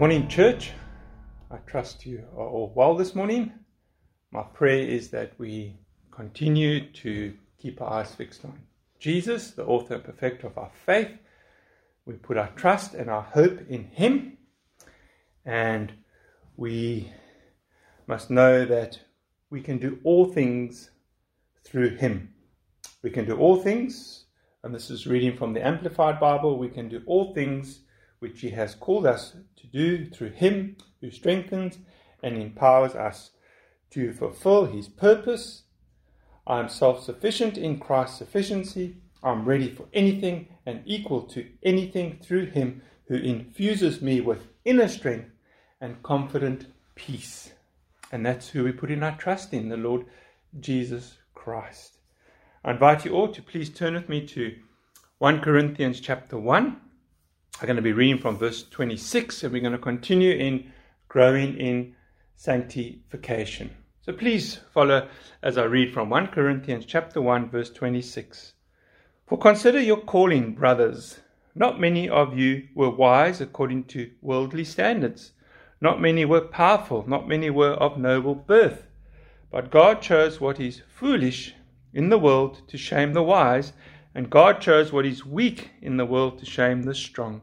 morning, church. I trust you are all well this morning. My prayer is that we continue to keep our eyes fixed on Jesus, the author and perfecter of our faith. We put our trust and our hope in Him, and we must know that we can do all things through Him. We can do all things, and this is reading from the Amplified Bible. We can do all things which He has called us to do through Him who strengthens and empowers us to fulfill His purpose. I am self sufficient in Christ's sufficiency. I'm ready for anything and equal to anything through Him who infuses me with inner strength and confident peace. And that's who we put in our trust in, the Lord Jesus Christ. I invite you all to please turn with me to 1 Corinthians chapter 1. I'm going to be reading from verse 26 and we're going to continue in growing in sanctification. So please follow as I read from 1 Corinthians chapter 1 verse 26. For consider your calling, brothers. Not many of you were wise according to worldly standards. Not many were powerful, not many were of noble birth. But God chose what is foolish in the world to shame the wise, and God chose what is weak in the world to shame the strong.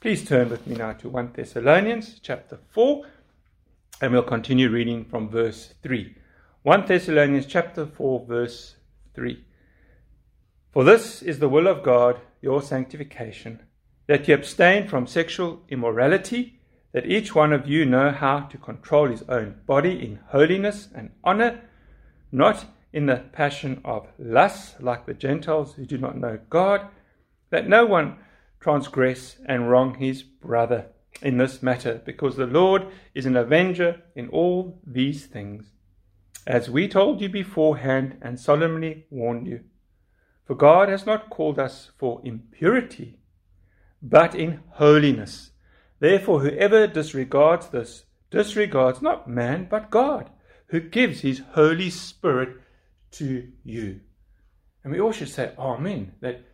Please turn with me now to 1 Thessalonians chapter 4, and we'll continue reading from verse 3. 1 Thessalonians chapter 4, verse 3. For this is the will of God, your sanctification, that you abstain from sexual immorality, that each one of you know how to control his own body in holiness and honor, not in the passion of lust, like the Gentiles who do not know God, that no one transgress and wrong his brother in this matter, because the Lord is an avenger in all these things, as we told you beforehand and solemnly warned you. For God has not called us for impurity, but in holiness. Therefore, whoever disregards this disregards not man, but God, who gives his Holy Spirit to you. And we all should say, Amen, that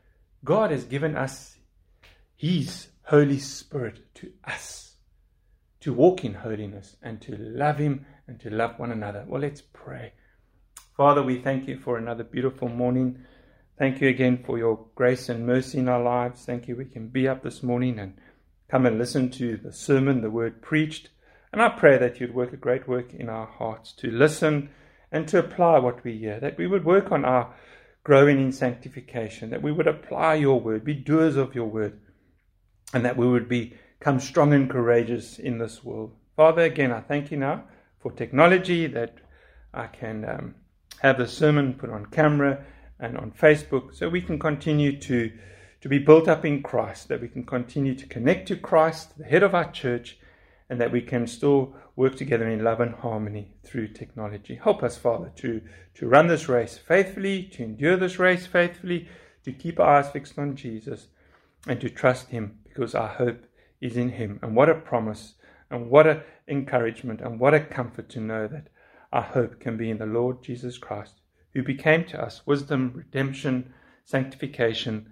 God has given us his Holy Spirit to us to walk in holiness and to love Him and to love one another. Well, let's pray. Father, we thank you for another beautiful morning. Thank you again for your grace and mercy in our lives. Thank you we can be up this morning and come and listen to the sermon, the word preached. And I pray that you'd work a great work in our hearts to listen and to apply what we hear, that we would work on our growing in sanctification, that we would apply your word, be doers of your word, and that we would become strong and courageous in this world. Father, again, I thank you now for technology that I can um, have the sermon put on camera and on Facebook so we can continue to, to be built up in Christ, that we can continue to connect to Christ, the head of our church, and that we can still work together in love and harmony through technology. Help us, Father, to, to run this race faithfully, to endure this race faithfully, to keep our eyes fixed on Jesus, and to trust Him because our hope is in Him. And what a promise, and what an encouragement, and what a comfort to know that our hope can be in the Lord Jesus Christ, who became to us wisdom, redemption, sanctification,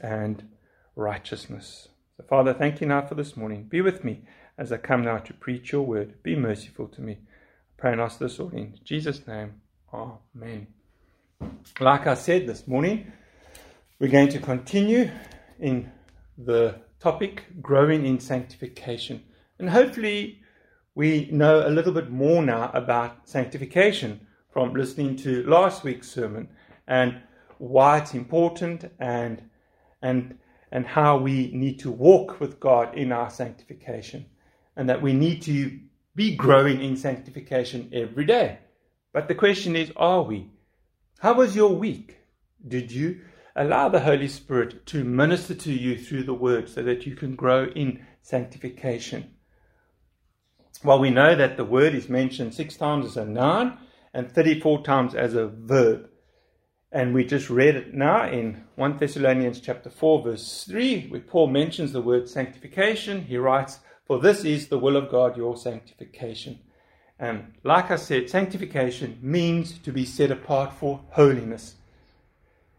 and righteousness. So, Father, thank you now for this morning. Be with me as I come now to preach your word. Be merciful to me. I pray and ask this all in Jesus' name. Amen. Like I said this morning, we're going to continue in the topic growing in sanctification. And hopefully, we know a little bit more now about sanctification from listening to last week's sermon and why it's important and and and how we need to walk with God in our sanctification and that we need to be growing in sanctification every day. But the question is are we? How was your week? Did you allow the Holy Spirit to minister to you through the word so that you can grow in sanctification. Well, we know that the word is mentioned six times as a noun and 34 times as a verb. And we just read it now in 1 Thessalonians chapter 4 verse 3 where Paul mentions the word sanctification. He writes, "For this is the will of God, your sanctification." And like I said, sanctification means to be set apart for holiness.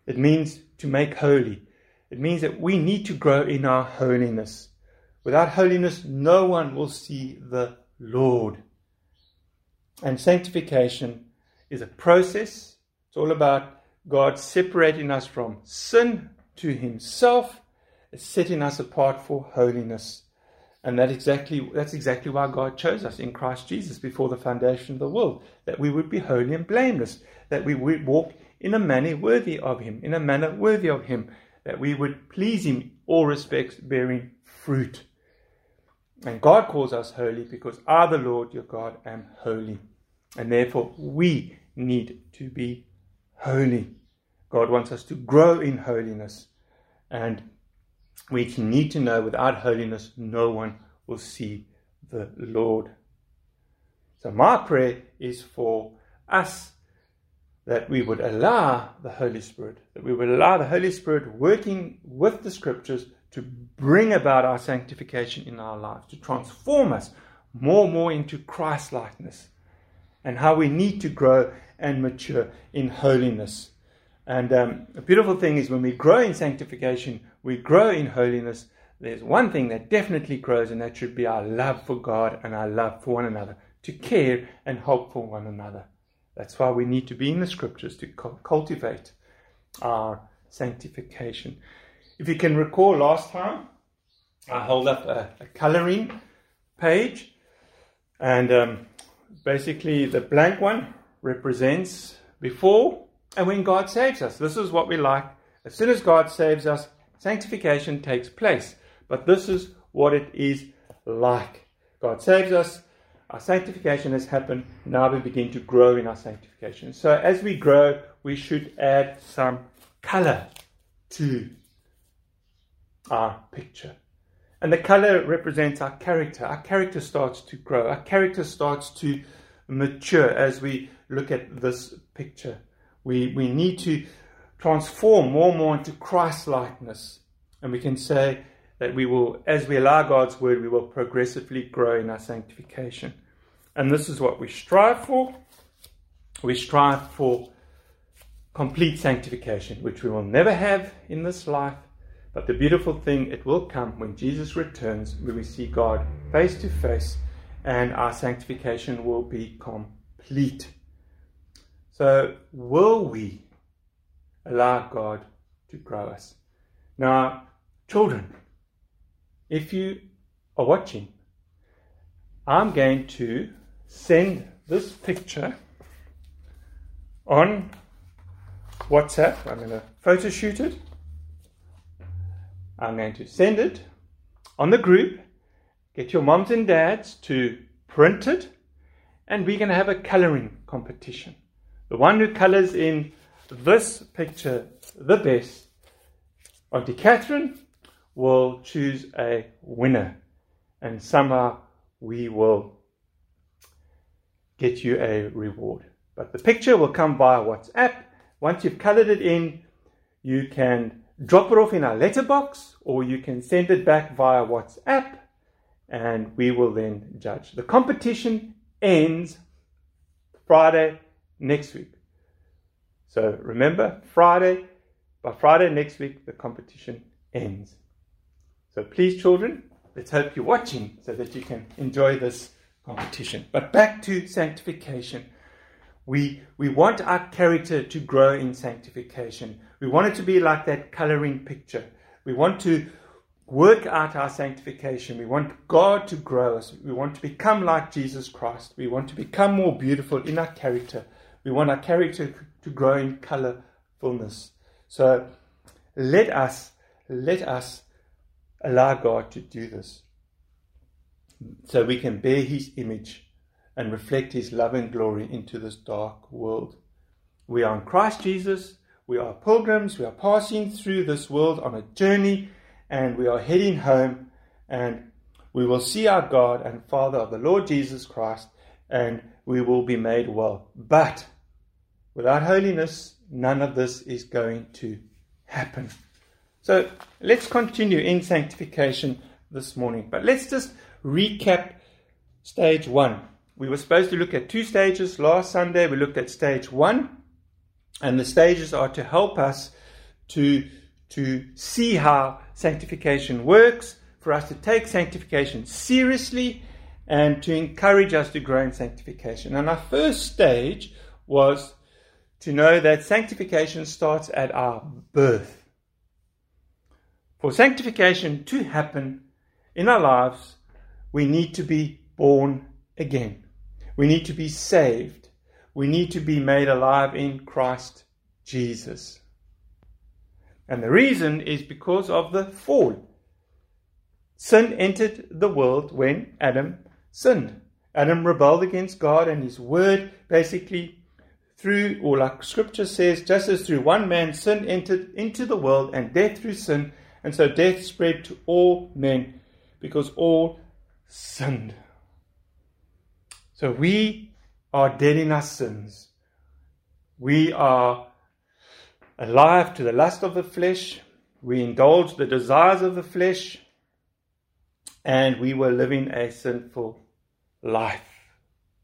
It means to make holy. It means that we need to grow in our holiness. Without holiness, no one will see the Lord. And sanctification is a process. It's all about God separating us from sin to Himself, setting us apart for holiness. And that exactly, that's exactly why God chose us in Christ Jesus before the foundation of the world, that we would be holy and blameless, that we would walk in a manner worthy of Him, in a manner worthy of Him, that we would please Him all respects, bearing fruit. And God calls us holy because I, the Lord your God, am holy. And therefore, we need to be holy. God wants us to grow in holiness. And we need to know without holiness, no one will see the Lord. So, my prayer is for us that we would allow the Holy Spirit, that we would allow the Holy Spirit working with the scriptures to bring about our sanctification in our lives, to transform us more and more into Christ likeness, and how we need to grow and mature in holiness. And um, a beautiful thing is when we grow in sanctification, we grow in holiness. There's one thing that definitely grows, and that should be our love for God and our love for one another, to care and help for one another. That's why we need to be in the scriptures to cultivate our sanctification. If you can recall last time, I held up a, a coloring page, and um, basically the blank one represents before and when God saves us. This is what we like. As soon as God saves us, sanctification takes place. But this is what it is like. God saves us, our sanctification has happened. Now we begin to grow in our sanctification. So as we grow, we should add some color to our picture. And the color represents our character. Our character starts to grow. Our character starts to mature as we look at this picture. We, we need to transform more and more into Christ likeness. And we can say that we will, as we allow God's word, we will progressively grow in our sanctification. And this is what we strive for. We strive for complete sanctification, which we will never have in this life. But the beautiful thing, it will come when Jesus returns, when we see God face to face, and our sanctification will be complete. So, will we allow God to grow us? Now, children, if you are watching, I'm going to send this picture on WhatsApp. I'm going to photo shoot it. I'm going to send it on the group. Get your moms and dads to print it, and we're going to have a coloring competition. The one who colors in this picture the best, Auntie Catherine, will choose a winner. And somehow we will get you a reward. But the picture will come via WhatsApp. Once you've colored it in, you can drop it off in our letterbox or you can send it back via WhatsApp and we will then judge. The competition ends Friday next week. So remember, Friday, by Friday next week, the competition ends. So please, children, let's hope you're watching so that you can enjoy this competition. But back to sanctification. We, we want our character to grow in sanctification. We want it to be like that coloring picture. We want to work out our sanctification. We want God to grow us. We want to become like Jesus Christ. We want to become more beautiful in our character. We want our character to grow in colorfulness. So let us, let us allow God to do this. So we can bear his image and reflect his love and glory into this dark world. We are in Christ Jesus. We are pilgrims. We are passing through this world on a journey and we are heading home. And we will see our God and Father of the Lord Jesus Christ, and we will be made well. But without holiness, none of this is going to happen. So let's continue in sanctification this morning. But let's just recap stage one. We were supposed to look at two stages last Sunday. We looked at stage one, and the stages are to help us to, to see how sanctification works, for us to take sanctification seriously, and to encourage us to grow in sanctification. And our first stage was to know that sanctification starts at our birth. For sanctification to happen in our lives, we need to be born again. We need to be saved. We need to be made alive in Christ Jesus. And the reason is because of the fall. Sin entered the world when Adam sinned. Adam rebelled against God and his word basically through, or like scripture says, just as through one man sin entered into the world and death through sin, and so death spread to all men because all sinned. So we are dead in our sins. We are alive to the lust of the flesh. We indulge the desires of the flesh. And we were living a sinful life.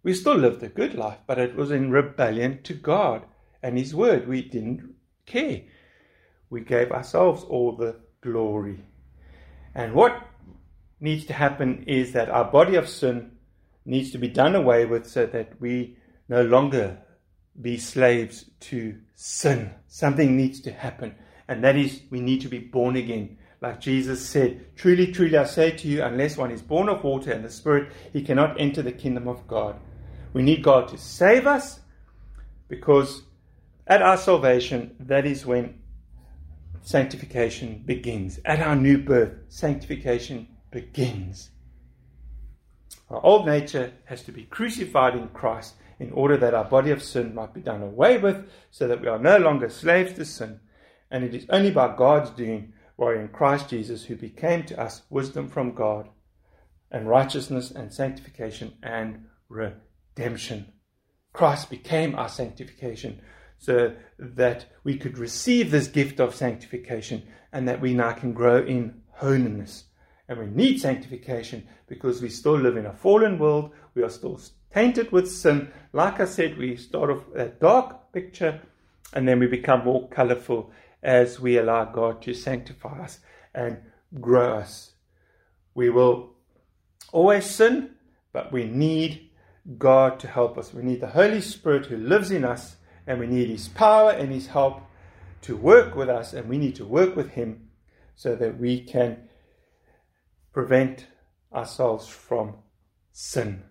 We still lived a good life, but it was in rebellion to God and His Word. We didn't care. We gave ourselves all the glory. And what needs to happen is that our body of sin needs to be done away with so that we no longer be slaves to sin. Something needs to happen, and that is we need to be born again. Like Jesus said, Truly, truly, I say to you, unless one is born of water and the Spirit, he cannot enter the kingdom of God. We need God to save us because at our salvation, that is when sanctification begins. At our new birth, sanctification begins. Our old nature has to be crucified in Christ in order that our body of sin might be done away with, so that we are no longer slaves to sin. And it is only by God's doing, we in Christ Jesus, who became to us wisdom from God, and righteousness and sanctification and redemption. Christ became our sanctification so that we could receive this gift of sanctification and that we now can grow in holiness. And we need sanctification because we still live in a fallen world. We are still tainted with sin. Like I said, we start off a dark picture and then we become more colorful as we allow God to sanctify us and grow us. We will always sin, but we need God to help us. We need the Holy Spirit who lives in us and we need His power and His help to work with us, and we need to work with Him so that we can prevent ourselves from sin,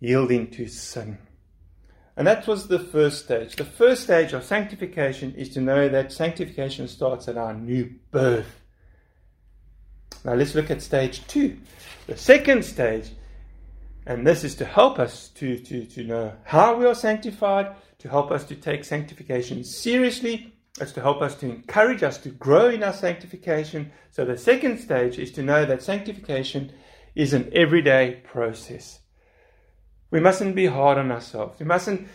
yielding to sin. And that was the first stage. The first stage of sanctification is to know that sanctification starts at our new birth. Now let's look at stage two. The second stage, and this is to help us to, to, to know how we are sanctified, to help us to take sanctification seriously. It's to help us to encourage us to grow in our sanctification. So the second stage is to know that sanctification is an everyday process. We mustn't be hard on ourselves. We mustn't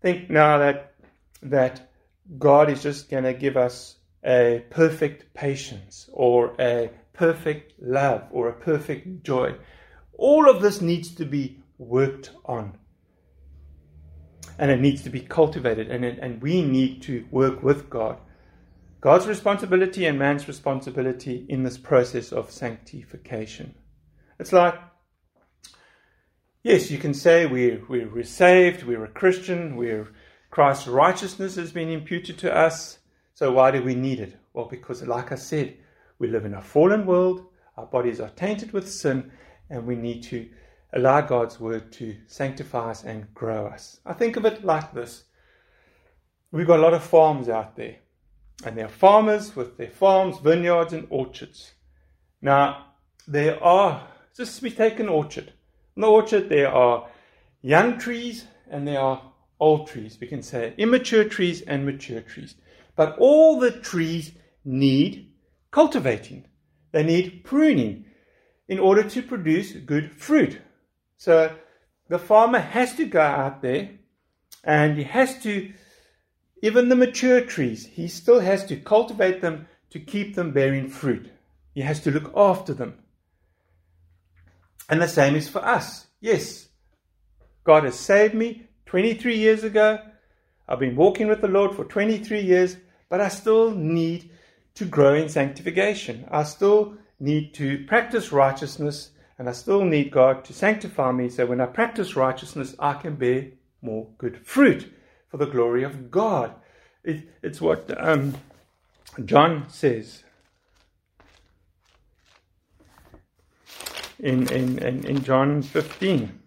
think now that that God is just going to give us a perfect patience or a perfect love or a perfect joy. All of this needs to be worked on and it needs to be cultivated, and, it, and we need to work with God. God's responsibility and man's responsibility in this process of sanctification. It's like, yes, you can say we're, we're saved, we're a Christian, we're Christ's righteousness has been imputed to us. So why do we need it? Well, because, like I said, we live in a fallen world, our bodies are tainted with sin, and we need to allow God's word to sanctify us and grow us. I think of it like this we've got a lot of farms out there, and there are farmers with their farms, vineyards, and orchards. Now, there are, just we take an orchard. In the orchard, there are young trees and there are old trees. We can say immature trees and mature trees. But all the trees need cultivating, they need pruning. in order to produce good fruit. So the farmer has to go out there and he has to, even the mature trees, he still has to cultivate them to keep them bearing fruit. He has to look after them. And the same is for us. Yes, God has saved me 23 years ago. I've been walking with the Lord for 23 years, but I still need to grow in sanctification. I still need to practice righteousness, and I still need God to sanctify me so when I practice righteousness, I can bear more good fruit for the glory of God. It, it's what um, John says in, in, in, in John 15.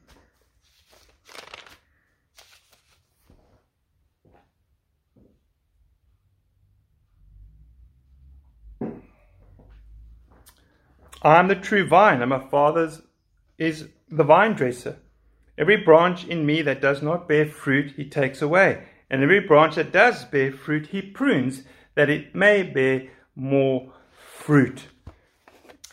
I am the true vine, and my Father's is the vine dresser. Every branch in me that does not bear fruit, he takes away. And every branch that does bear fruit, he prunes, that it may bear more fruit.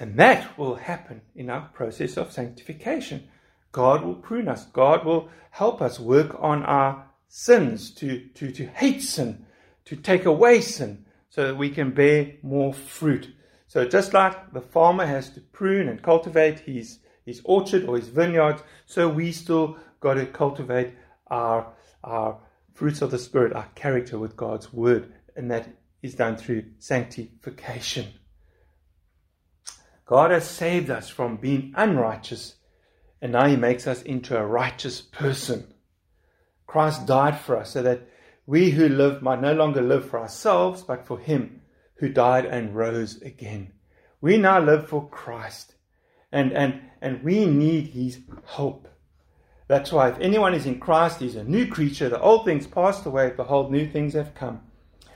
And that will happen in our process of sanctification. God will prune us. God will help us work on our sins, to, to, to hate sin, to take away sin, so that we can bear more fruit. So just like the farmer has to prune and cultivate his, his orchard or his vineyard, so we still got to cultivate our, our fruits of the Spirit, our character with God's word. And that is done through sanctification. God has saved us from being unrighteous, and now He makes us into a righteous person. Christ died for us so that we who live might no longer live for ourselves, but for Him who died and rose again. We now live for Christ, and, and, and we need his help. That's why if anyone is in Christ, he's a new creature. The old things passed away, behold, new things have come.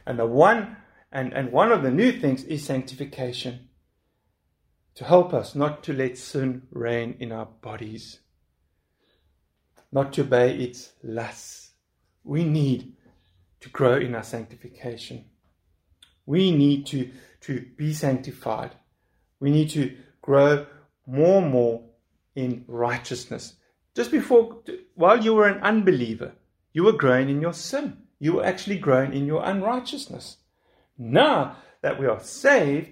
And the one and, and one of the new things is sanctification. To help us not to let sin reign in our bodies, not to obey its lusts. We need to grow in our sanctification. We need to, to be sanctified. We need to grow more and more in righteousness. Just before, while you were an unbeliever, you were growing in your sin. You were actually growing in your unrighteousness. Now that we are saved,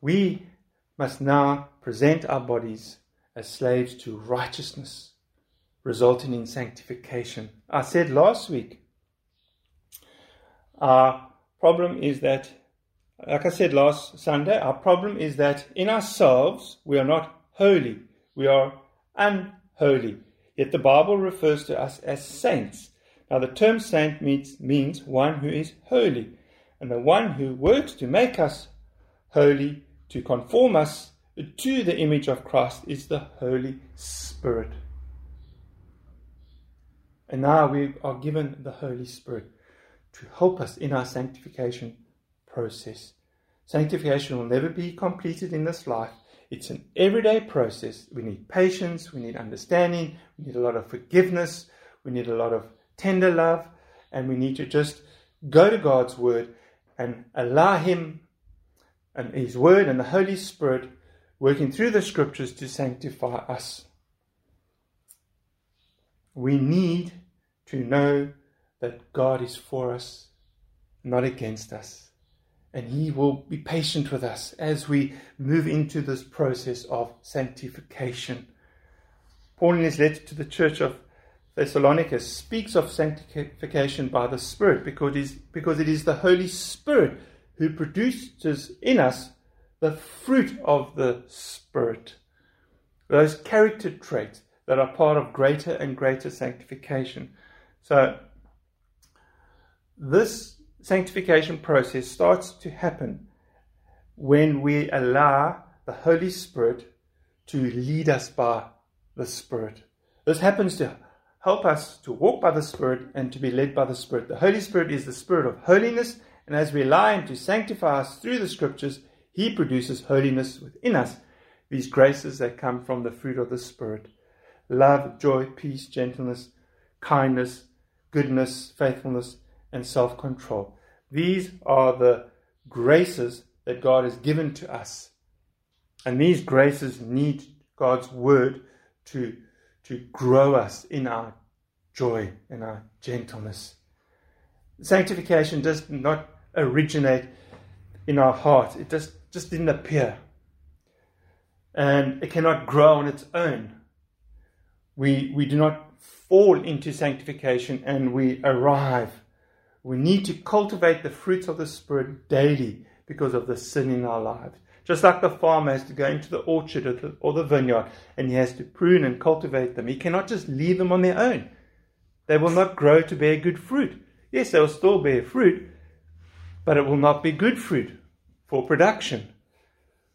we must now present our bodies as slaves to righteousness, resulting in sanctification. I said last week, our problem is that, like I said last Sunday, our problem is that in ourselves we are not holy, we are unholy. Yet the Bible refers to us as saints. Now, the term saint means, means one who is holy, and the one who works to make us holy, to conform us to the image of Christ, is the Holy Spirit. And now we are given the Holy Spirit to help us in our sanctification process. Sanctification will never be completed in this life. It's an everyday process. We need patience, we need understanding, we need a lot of forgiveness, we need a lot of tender love, and we need to just go to God's Word and allow Him and His Word and the Holy Spirit working through the Scriptures to sanctify us. We need to know that God is for us, not against us. And He will be patient with us as we move into this process of sanctification. Paul, in his letter to the church of Thessalonica, speaks of sanctification by the Spirit because it is, because it is the Holy Spirit who produces in us the fruit of the Spirit, those character traits that are part of greater and greater sanctification. So, this sanctification process starts to happen when we allow the Holy Spirit to lead us by the Spirit. This happens to help us to walk by the Spirit and to be led by the Spirit. The Holy Spirit is the Spirit of holiness, and as we allow Him to sanctify us through the Scriptures, He produces holiness within us. These graces that come from the fruit of the Spirit love, joy, peace, gentleness, kindness, goodness, faithfulness, and self control. These are the graces that God has given to us. And these graces need God's word to, to grow us in our joy and our gentleness. Sanctification does not originate in our heart, it just, just didn't appear. And it cannot grow on its own. We, we do not fall into sanctification and we arrive. We need to cultivate the fruits of the Spirit daily because of the sin in our lives. Just like the farmer has to go into the orchard or the, or the vineyard and he has to prune and cultivate them. He cannot just leave them on their own. They will not grow to bear good fruit. Yes, they will still bear fruit, but it will not be good fruit for production.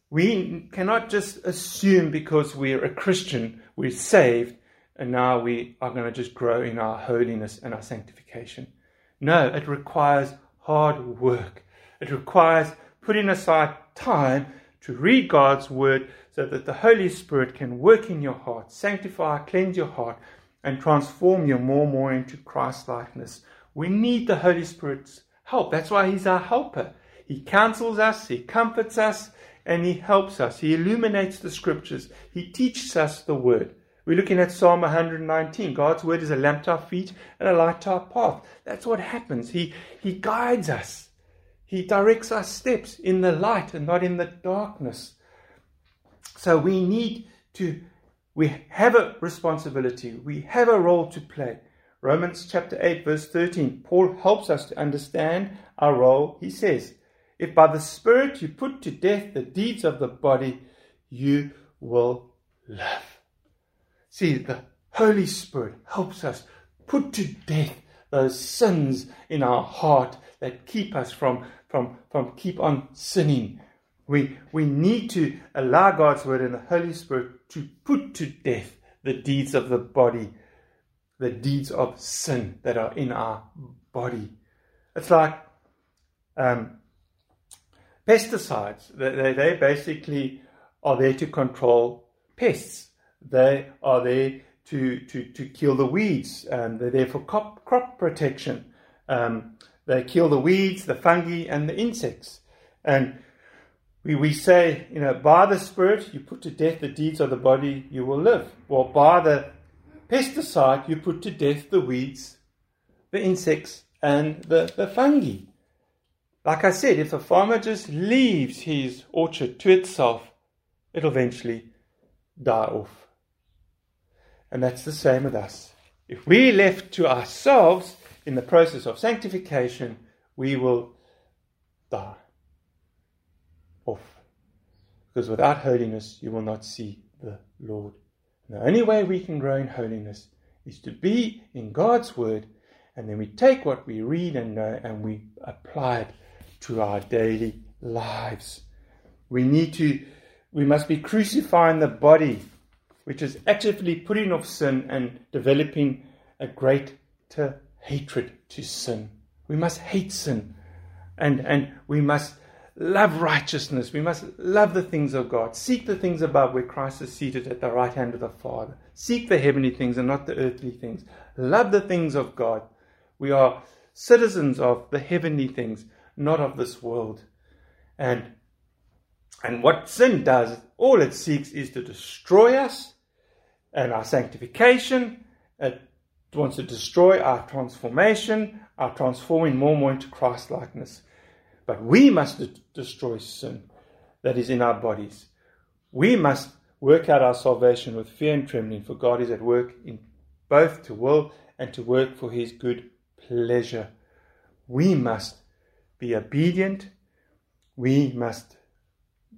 We cannot just assume because we're a Christian, we're saved, and now we are going to just grow in our holiness and our sanctification. No, it requires hard work. It requires putting aside time to read God's word so that the Holy Spirit can work in your heart, sanctify, cleanse your heart, and transform you more and more into Christ likeness. We need the Holy Spirit's help. That's why He's our helper. He counsels us, He comforts us, and He helps us. He illuminates the scriptures, He teaches us the word. We're looking at Psalm 119. God's word is a lamp to our feet and a light to our path. That's what happens. He, he guides us. He directs our steps in the light and not in the darkness. So we need to, we have a responsibility, we have a role to play. Romans chapter 8, verse 13, Paul helps us to understand our role. He says, If by the Spirit you put to death the deeds of the body, you will live. See, the Holy Spirit helps us put to death those sins in our heart that keep us from from, from keep on sinning. We, we need to allow God's word and the Holy Spirit to put to death the deeds of the body, the deeds of sin that are in our body. It's like um, pesticides. They, they, they basically are there to control pests. They are there to, to, to kill the weeds. Um, they're there for crop, crop protection. Um, they kill the weeds, the fungi, and the insects. And we, we say, you know, by the Spirit, you put to death the deeds of the body, you will live. Well, by the pesticide, you put to death the weeds, the insects, and the, the fungi. Like I said, if a farmer just leaves his orchard to itself, it'll eventually die off. And that's the same with us. If we left to ourselves, in the process of sanctification, we will die off. Because without holiness, you will not see the Lord. And the only way we can grow in holiness is to be in God's Word, and then we take what we read and know and we apply it to our daily lives. We need to, we must be crucifying the body, which is actively putting off sin and developing a greater hatred to sin. We must hate sin and, and we must love righteousness. We must love the things of God. Seek the things above where Christ is seated at the right hand of the Father. Seek the heavenly things and not the earthly things. Love the things of God. We are citizens of the heavenly things, not of this world. And and what sin does, all it seeks is to destroy us and our sanctification. It wants to destroy our transformation, our transforming more and more into Christ likeness. But we must de- destroy sin that is in our bodies. We must work out our salvation with fear and trembling, for God is at work in both to will and to work for his good pleasure. We must be obedient. We must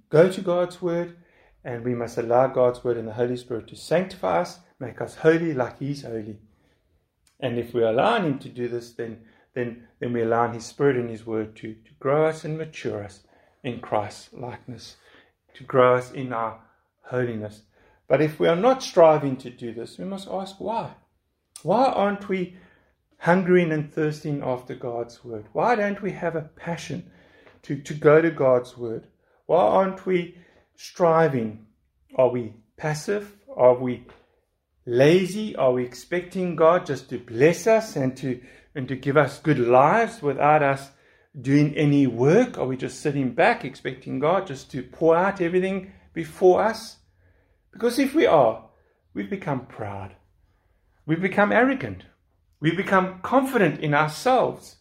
go to God's word and we must allow God's word and the Holy Spirit to sanctify us, make us holy like He's holy. And if we allow Him to do this, then, then, then we allow His Spirit and His Word to, to grow us and mature us in Christ's likeness, to grow us in our holiness. But if we are not striving to do this, we must ask why. Why aren't we hungering and thirsting after God's Word? Why don't we have a passion to, to go to God's Word? Why aren't we striving? Are we passive? Are we lazy? Are we expecting God just to bless us and to and to give us good lives without us doing any work? Are we just sitting back expecting God just to pour out everything before us? Because if we are, we've become proud. We've become arrogant. We've become confident in ourselves.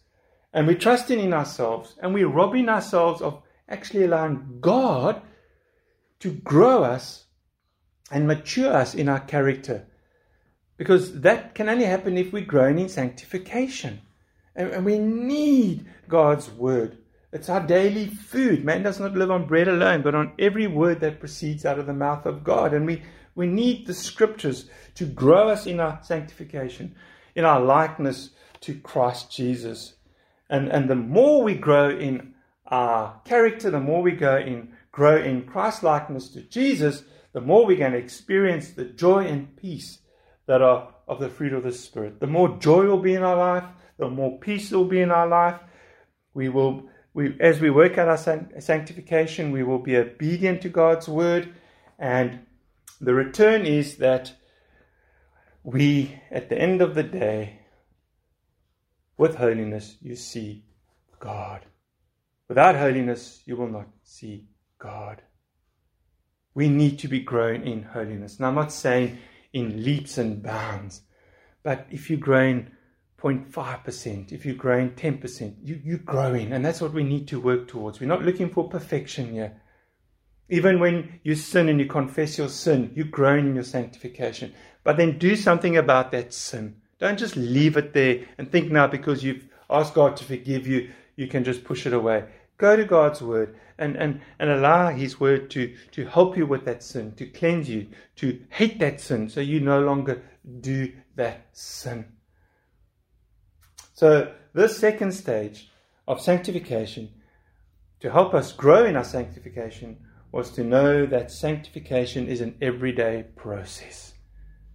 And we're trusting in ourselves. And we're robbing ourselves of actually allowing God to grow us and mature us in our character. Because that can only happen if we're growing in sanctification. And, and we need God's word. It's our daily food. Man does not live on bread alone, but on every word that proceeds out of the mouth of God. And we, we need the scriptures to grow us in our sanctification, in our likeness to Christ Jesus. And, and the more we grow in our character, the more we go in, grow in Christ likeness to Jesus, the more we're going to experience the joy and peace that are of the fruit of the Spirit. The more joy will be in our life, the more peace will be in our life. We will, we, as we work out our sanctification, we will be obedient to God's word, and the return is that we, at the end of the day, with holiness, you see God. Without holiness, you will not see God. We need to be grown in holiness. Now, I'm not saying in leaps and bounds, but if you're growing 0.5%, if you're growing 10%, you, you're growing. And that's what we need to work towards. We're not looking for perfection here. Even when you sin and you confess your sin, you're growing in your sanctification. But then do something about that sin. Don't just leave it there and think now because you've asked God to forgive you, you can just push it away. Go to God's word and, and, and allow His word to, to help you with that sin, to cleanse you, to hate that sin so you no longer do that sin. So, this second stage of sanctification, to help us grow in our sanctification, was to know that sanctification is an everyday process.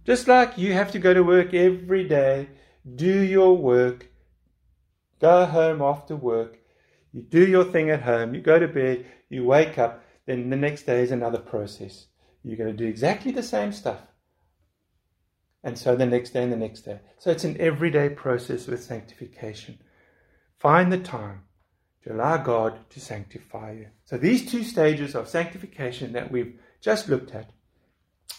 Just like you have to go to work every day, do your work, go home after work, you do your thing at home, you go to bed, you wake up, then the next day is another process. You're going to do exactly the same stuff and so the next day and the next day. So it's an everyday process with sanctification. Find the time to allow God to sanctify you. So these two stages of sanctification that we've just looked at.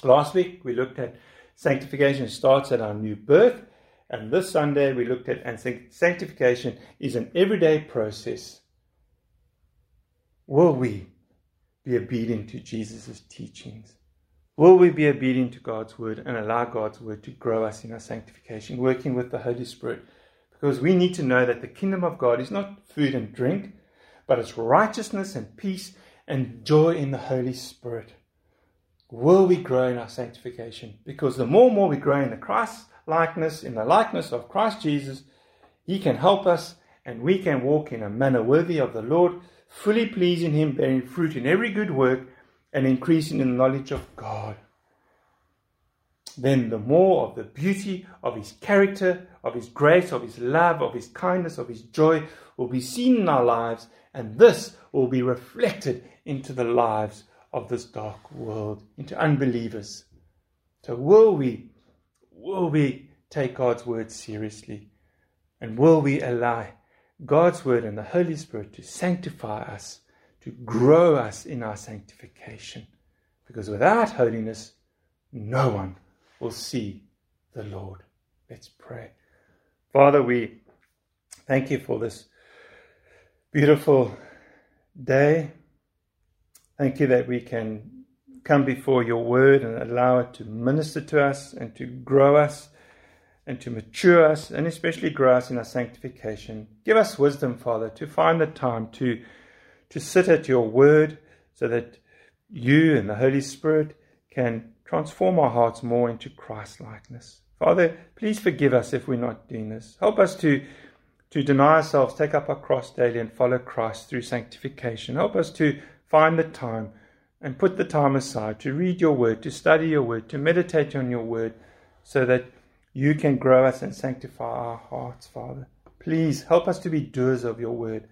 Last week we looked at sanctification starts at our new birth, and this Sunday we looked at and sanctification is an everyday process. Will we be obedient to Jesus' teachings? Will we be obedient to God's word and allow God's word to grow us in our sanctification, working with the Holy Spirit? Because we need to know that the kingdom of God is not food and drink, but it's righteousness and peace and joy in the Holy Spirit. Will we grow in our sanctification? Because the more and more we grow in the Christ likeness, in the likeness of Christ Jesus, He can help us and we can walk in a manner worthy of the Lord, fully pleasing Him, bearing fruit in every good work and increasing in the knowledge of God, then the more of the beauty of His character, of His grace, of His love, of His kindness, of His joy will be seen in our lives, and this will be reflected into the lives of this dark world, into unbelievers. So, will we, will we take God's word seriously? And will we allow God's word and the Holy Spirit to sanctify us? to grow us in our sanctification. Because without holiness, no one will see the Lord. Let's pray. Father, we thank you for this beautiful day. Thank you that we can come before your word and allow it to minister to us and to grow us and to mature us and especially grow us in our sanctification. Give us wisdom, Father, to find the time to to sit at your word so that you and the Holy Spirit can transform our hearts more into Christ likeness. Father, please forgive us if we're not doing this. Help us to, to deny ourselves, take up our cross daily, and follow Christ through sanctification. Help us to find the time and put the time aside to read your word, to study your word, to meditate on your word, so that you can grow us and sanctify our hearts, Father. Please help us to be doers of your word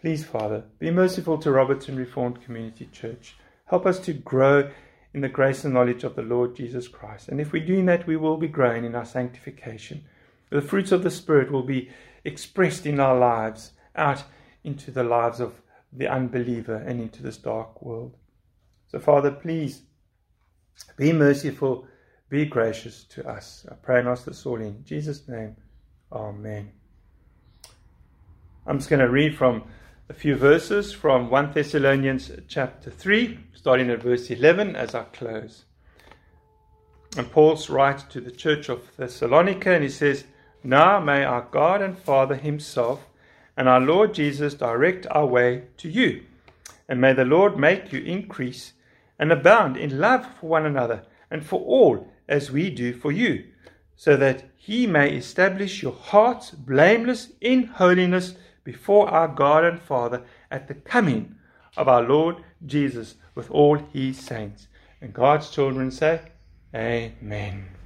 Please, Father, be merciful to Robertson Reformed Community Church. Help us to grow in the grace and knowledge of the Lord Jesus Christ. And if we're doing that, we will be growing in our sanctification. The fruits of the Spirit will be expressed in our lives, out into the lives of the unbeliever and into this dark world. So, Father, please be merciful, be gracious to us. I pray and ask this all in Jesus' name. Amen. I'm just going to read from a few verses from 1 Thessalonians chapter 3, starting at verse 11 as I close. And Paul's writes to the church of Thessalonica, and he says, Now may our God and Father Himself and our Lord Jesus direct our way to you. And may the Lord make you increase and abound in love for one another and for all as we do for you, so that He may establish your hearts blameless in holiness before our God and Father at the coming of our Lord Jesus with all his saints. And God's children say, Amen.